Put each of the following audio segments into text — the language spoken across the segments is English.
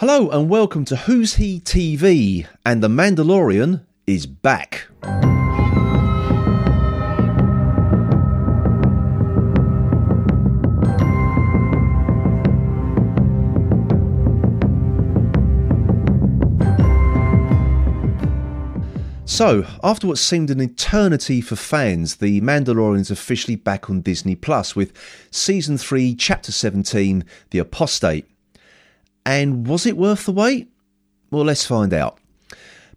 Hello and welcome to Who's He TV, and The Mandalorian is back. So, after what seemed an eternity for fans, The Mandalorian is officially back on Disney Plus with Season 3, Chapter 17, The Apostate. And was it worth the wait? Well, let's find out.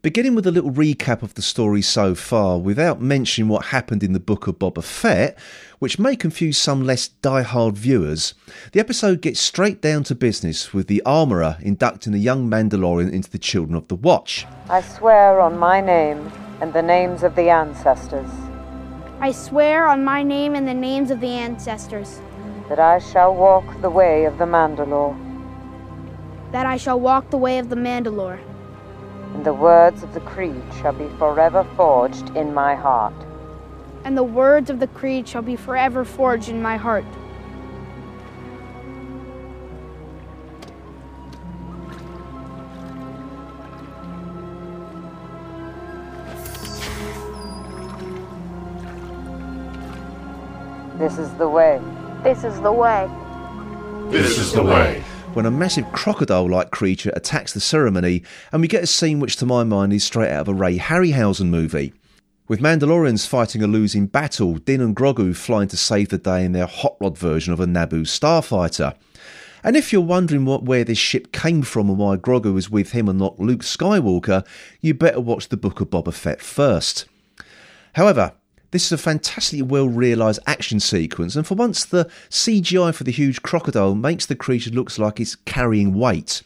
Beginning with a little recap of the story so far, without mentioning what happened in the book of Boba Fett, which may confuse some less die-hard viewers, the episode gets straight down to business with the armourer inducting a young Mandalorian into the Children of the Watch. I swear on my name and the names of the ancestors I swear on my name and the names of the ancestors that I shall walk the way of the Mandalore, that I shall walk the way of the Mandalore, and the words of the creed shall be forever forged in my heart. and the words of the creed shall be forever forged in my heart. This is the way. This is the way. This is the way. When a massive crocodile like creature attacks the ceremony, and we get a scene which, to my mind, is straight out of a Ray Harryhausen movie. With Mandalorians fighting a losing battle, Din and Grogu flying to save the day in their hot rod version of a Naboo starfighter. And if you're wondering what where this ship came from and why Grogu was with him and not Luke Skywalker, you better watch the Book of Boba Fett first. However, this is a fantastically well realised action sequence, and for once, the CGI for the huge crocodile makes the creature look like it's carrying weight.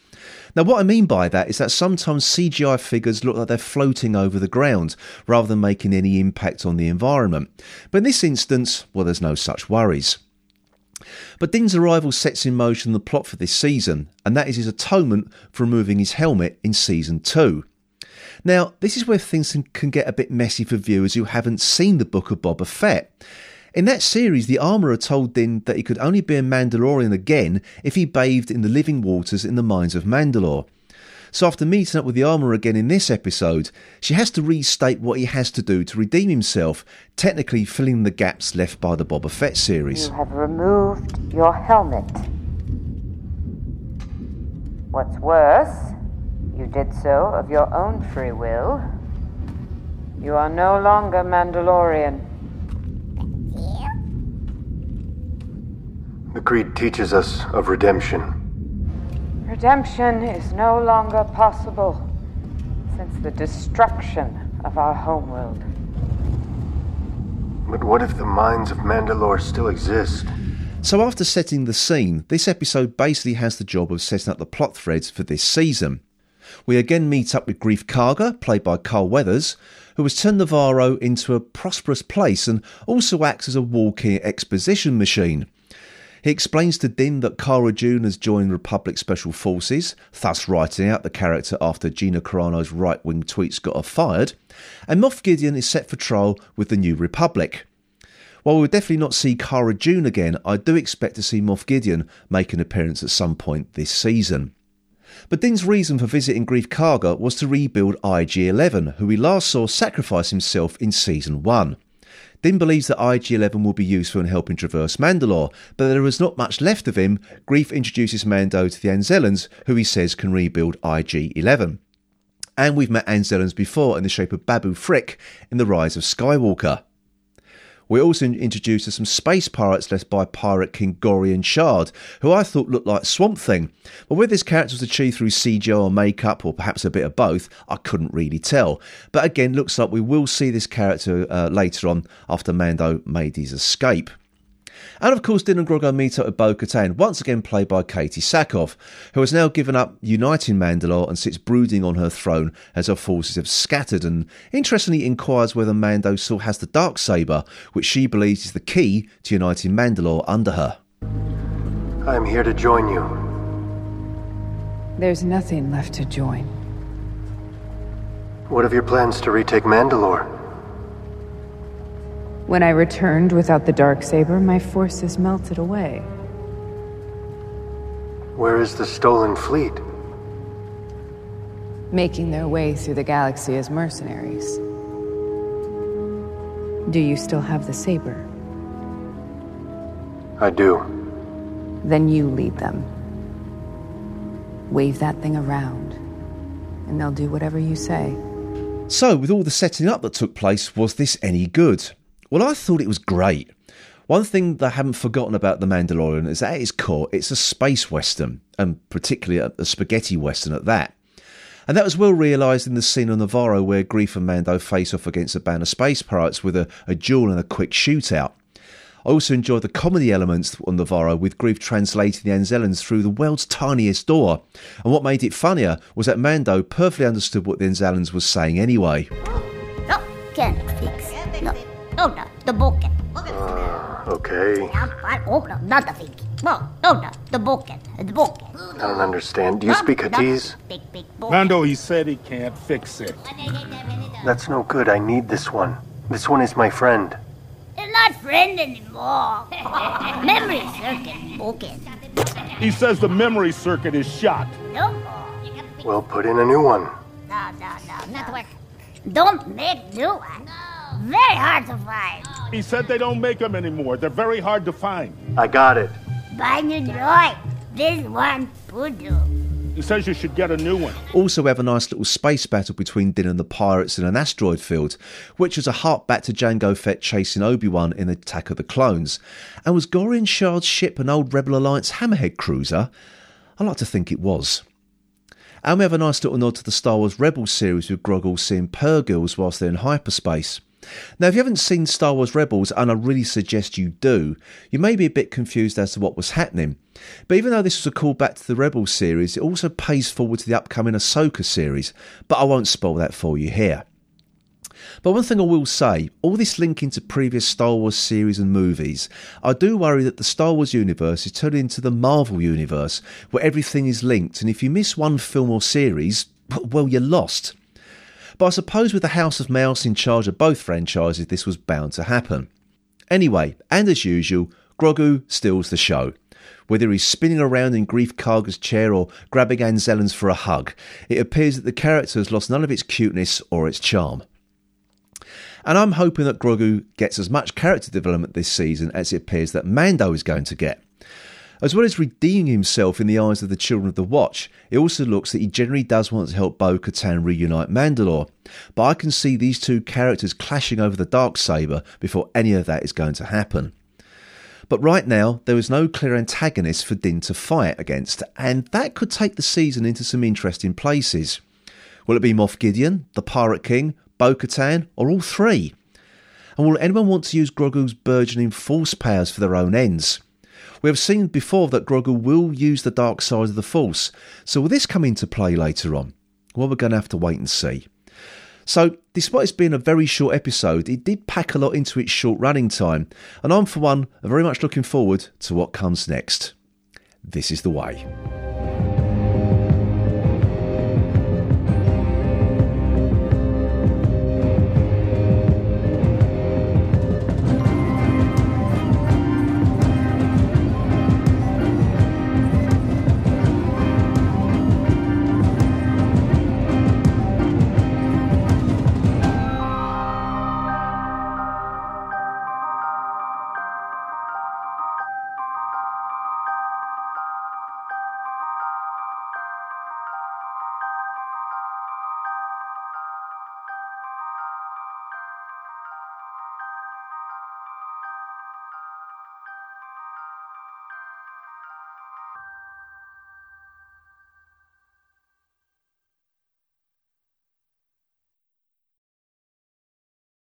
Now, what I mean by that is that sometimes CGI figures look like they're floating over the ground rather than making any impact on the environment. But in this instance, well, there's no such worries. But Din's arrival sets in motion the plot for this season, and that is his atonement for removing his helmet in season 2. Now, this is where things can- get a bit messy for viewers who haven't seen the Book of Boba Fett. In that series, the armourer told Din that he could only be a Mandalorian again if he bathed in the living waters in the mines of Mandalore. So, after meeting up with the armourer again in this episode, she has to restate what he has to do to redeem himself, technically filling the gaps left by the Boba Fett series. You have removed your helmet. What's worse, you did so of your own free will. You are no longer Mandalorian. The Creed teaches us of redemption. Redemption is no longer possible since the destruction of our homeworld. But what if the minds of Mandalore still exist? So, after setting the scene, this episode basically has the job of setting up the plot threads for this season. We again meet up with Greef Karga, played by Carl Weathers, who has turned Nevarro into a prosperous place and also acts as a walking exposition machine. He explains to Din that Cara Dune has joined Republic Special Forces, thus writing out the character after Gina Carano's right wing tweets got her fired, and Moff Gideon is set for trial with the New Republic. While we'll definitely not see Cara Dune again, I do expect to see Moff Gideon make an appearance at some point this season. But Din's reason for visiting Greef Karga was to rebuild IG 11, who we last saw sacrifice himself in Season 1. Din believes that IG 11 will be useful in helping traverse Mandalore, but there is not much left of him. Greef introduces Mando to the Anzellans, who he says can rebuild IG 11. And we've met Anzellans before in the shape of Babu Frick in The Rise of Skywalker. We're also introduced some space pirates led by Pirate King Gorian Shard, who I thought looked like Swamp Thing. But whether this character was achieved through CGI or makeup, or perhaps a bit of both, I couldn't really tell. But again, looks like we will see this character uh, later on after Mando made his escape. And of course, Din and Grogu meet up with Bo Katan, once again played by Katee Sackhoff, who has now given up uniting Mandalore and sits brooding on her throne as her forces have scattered, and interestingly inquires whether Mando still has the dark saber, which she believes is the key to uniting Mandalore under her. I am here to join you. There's nothing left to join. What of your plans to retake Mandalore? When I returned without the dark saber, my forces melted away. Where is the stolen fleet? making their way through the galaxy as mercenaries. Do you still have the saber? I do. Then you lead them. Wave that thing around, and they'll do whatever you say. So, with all the setting up that took place, was this any good? Well, I thought it was great. One thing that I haven't forgotten about The Mandalorian is that at its core, it's a space western, and particularly a spaghetti western at that. And that was well realised in the scene on Nevarro where Greef and Mando face off against a band of space pirates with a, a duel and a quick shootout. I also enjoyed the comedy elements on Nevarro with Greef translating the Anzellans through the world's tiniest door. And what made it funnier was that Mando perfectly understood what the Anzellans was saying anyway. Oh, no, can't fix. No, no, no, the bucket. Uh, okay. Oh, no, not the thing. No, no, no, the bucket. The bucket. I don't understand. Do you speak Huttese? Big, big. Mando, he said he can't fix it. That's no good. I need this one. This one is my friend. They're not friend anymore. Memory circuit bucket. He says the memory circuit is shot. No, Well, put in a new one. no, no, no, not work. Don't make new one. Very hard to find. He said they don't make them anymore. They're very hard to find. I got it. Buy new droid. This one would do. He says you should get a new one. Also, we have a nice little space battle between Din and the pirates in an asteroid field, which was a hark back to Jango Fett chasing Obi Wan in Attack of the Clones. And was Gorian Shard's ship an old Rebel Alliance Hammerhead cruiser? I like to think it was. And we have a nice little nod to the Star Wars Rebels series with Groggle seeing Purrgils whilst they're in hyperspace. Now, if you haven't seen Star Wars Rebels, and I really suggest you do, you may be a bit confused as to what was happening. But even though this was a callback to the Rebels series, it also pays forward to the upcoming Ahsoka series, but I won't spoil that for you here. But one thing I will say, all this linking to previous Star Wars series and movies, I do worry that the Star Wars universe is turning into the Marvel universe, where everything is linked, and if you miss one film or series, well, you're lost. But I suppose with the House of Mouse in charge of both franchises, this was bound to happen. Anyway, and as usual, Grogu steals the show. Whether he's spinning around in Greef Karga's chair or grabbing Anzellans for a hug, it appears that the character has lost none of its cuteness or its charm. And I'm hoping that Grogu gets as much character development this season as it appears that Mando is going to get. As well as redeeming himself in the eyes of the children of the Watch, it also looks that he generally does want to help Bo Katan reunite Mandalore. But I can see these two characters clashing over the dark saber before any of that is going to happen. But right now, there is no clear antagonist for Din to fight against, and that could take the season into some interesting places. Will it be Moff Gideon, the Pirate King, Bo Katan, or all three? And will anyone want to use Grogu's burgeoning force powers for their own ends? We have seen before that Grogu will use the dark side of the Force, so will this come into play later on? Well, we're going to have to wait and see. So, despite it being a very short episode, it did pack a lot into its short running time, and I'm, for one, very much looking forward to what comes next. This is the way.